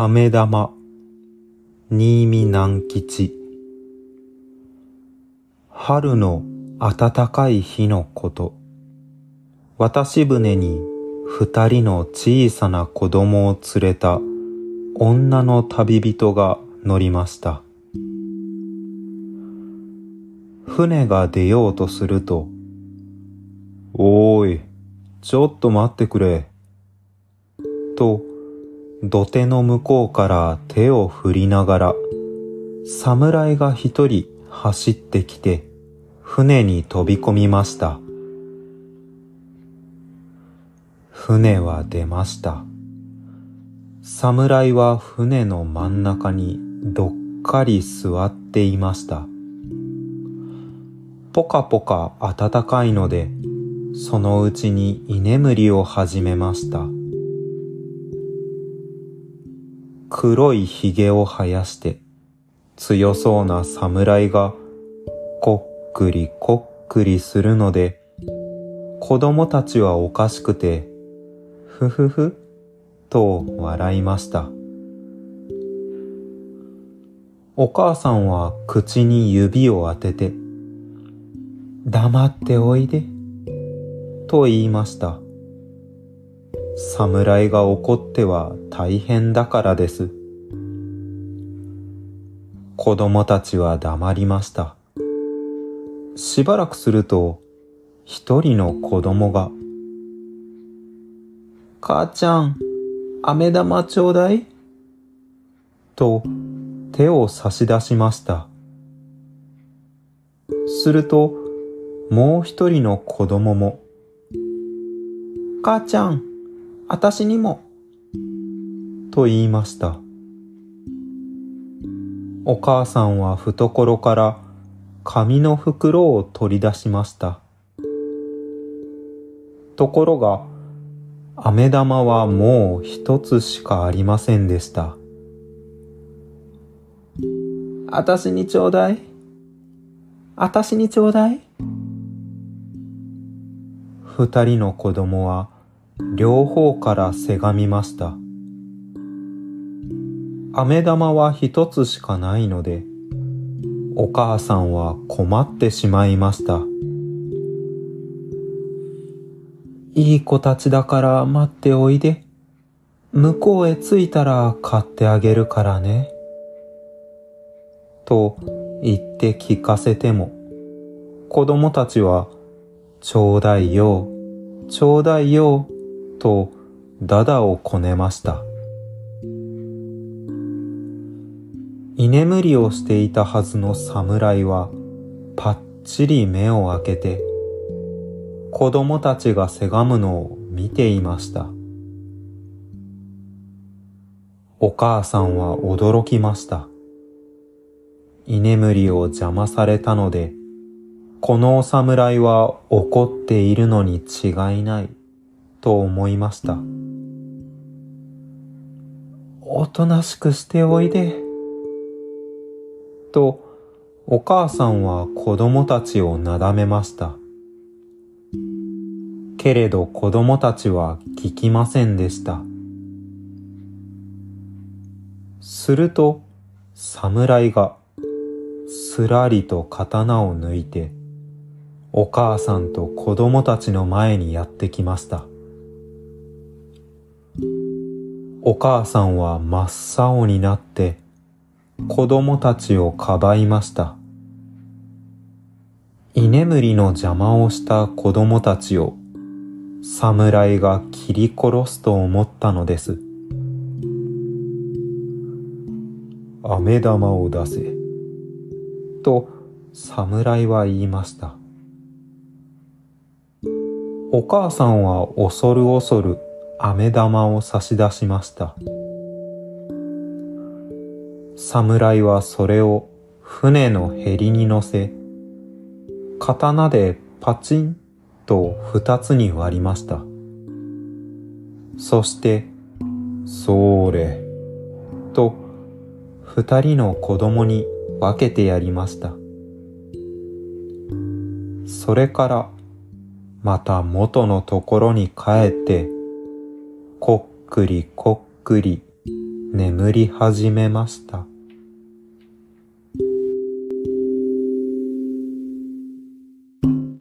飴玉、新見南吉。春の暖かい日のこと。渡し船に二人の小さな子供を連れた女の旅人が乗りました。船が出ようとすると、おーい、ちょっと待ってくれ。と、土手の向こうから手を振りながら、侍が一人走ってきて、船に飛び込みました。船は出ました。侍は船の真ん中にどっかり座っていました。ぽかぽか暖かいので、そのうちに居眠りを始めました。黒い髭を生やして、強そうな侍が、こっくりこっくりするので、子供たちはおかしくて、ふふふ、と笑いました。お母さんは口に指を当てて、黙っておいで、と言いました。侍が怒っては大変だからです。子供たちは黙りました。しばらくすると、一人の子供が、母ちゃん、飴玉ちょうだい？と手を差し出しました。すると、もう一人の子供も、母ちゃん、あたしにも、と言いました。お母さんは懐から紙の袋を取り出しました。ところが、飴玉はもう一つしかありませんでした。あたしにちょうだい。あたしにちょうだい。二人の子供は両方からせがみました。飴玉は一つしかないので、お母さんは困ってしまいました。いい子たちだから待っておいで。向こうへ着いたら買ってあげるからね。と言って聞かせても、子供たちは、ちょうだいよ、ちょうだいよ、とダダをこねました。居眠りをしていたはずの侍はパッチリ目を開けて子供たちがせがむのを見ていました。お母さんは驚きました。居眠りを邪魔されたので、このお侍は怒っているのに違いないと思いました。おとなしくしておいで。と、お母さんは子供たちをなだめました。けれど子供たちは聞きませんでした。すると、侍が、すらりと刀を抜いて、お母さんと子供たちの前にやってきました。お母さんは真っ青になって子供たちをかばいました。居眠りの邪魔をした子供たちを侍が切り殺すと思ったのです。飴玉を出せ。と侍は言いました。お母さんは恐る恐る飴玉を差し出しました。侍はそれを船のへりに乗せ、刀でパチンと二つに割りました。そして、それ、と二人の子供に分けてやりました。それからまた元のところに帰ってこっくりこっくり眠り始めました。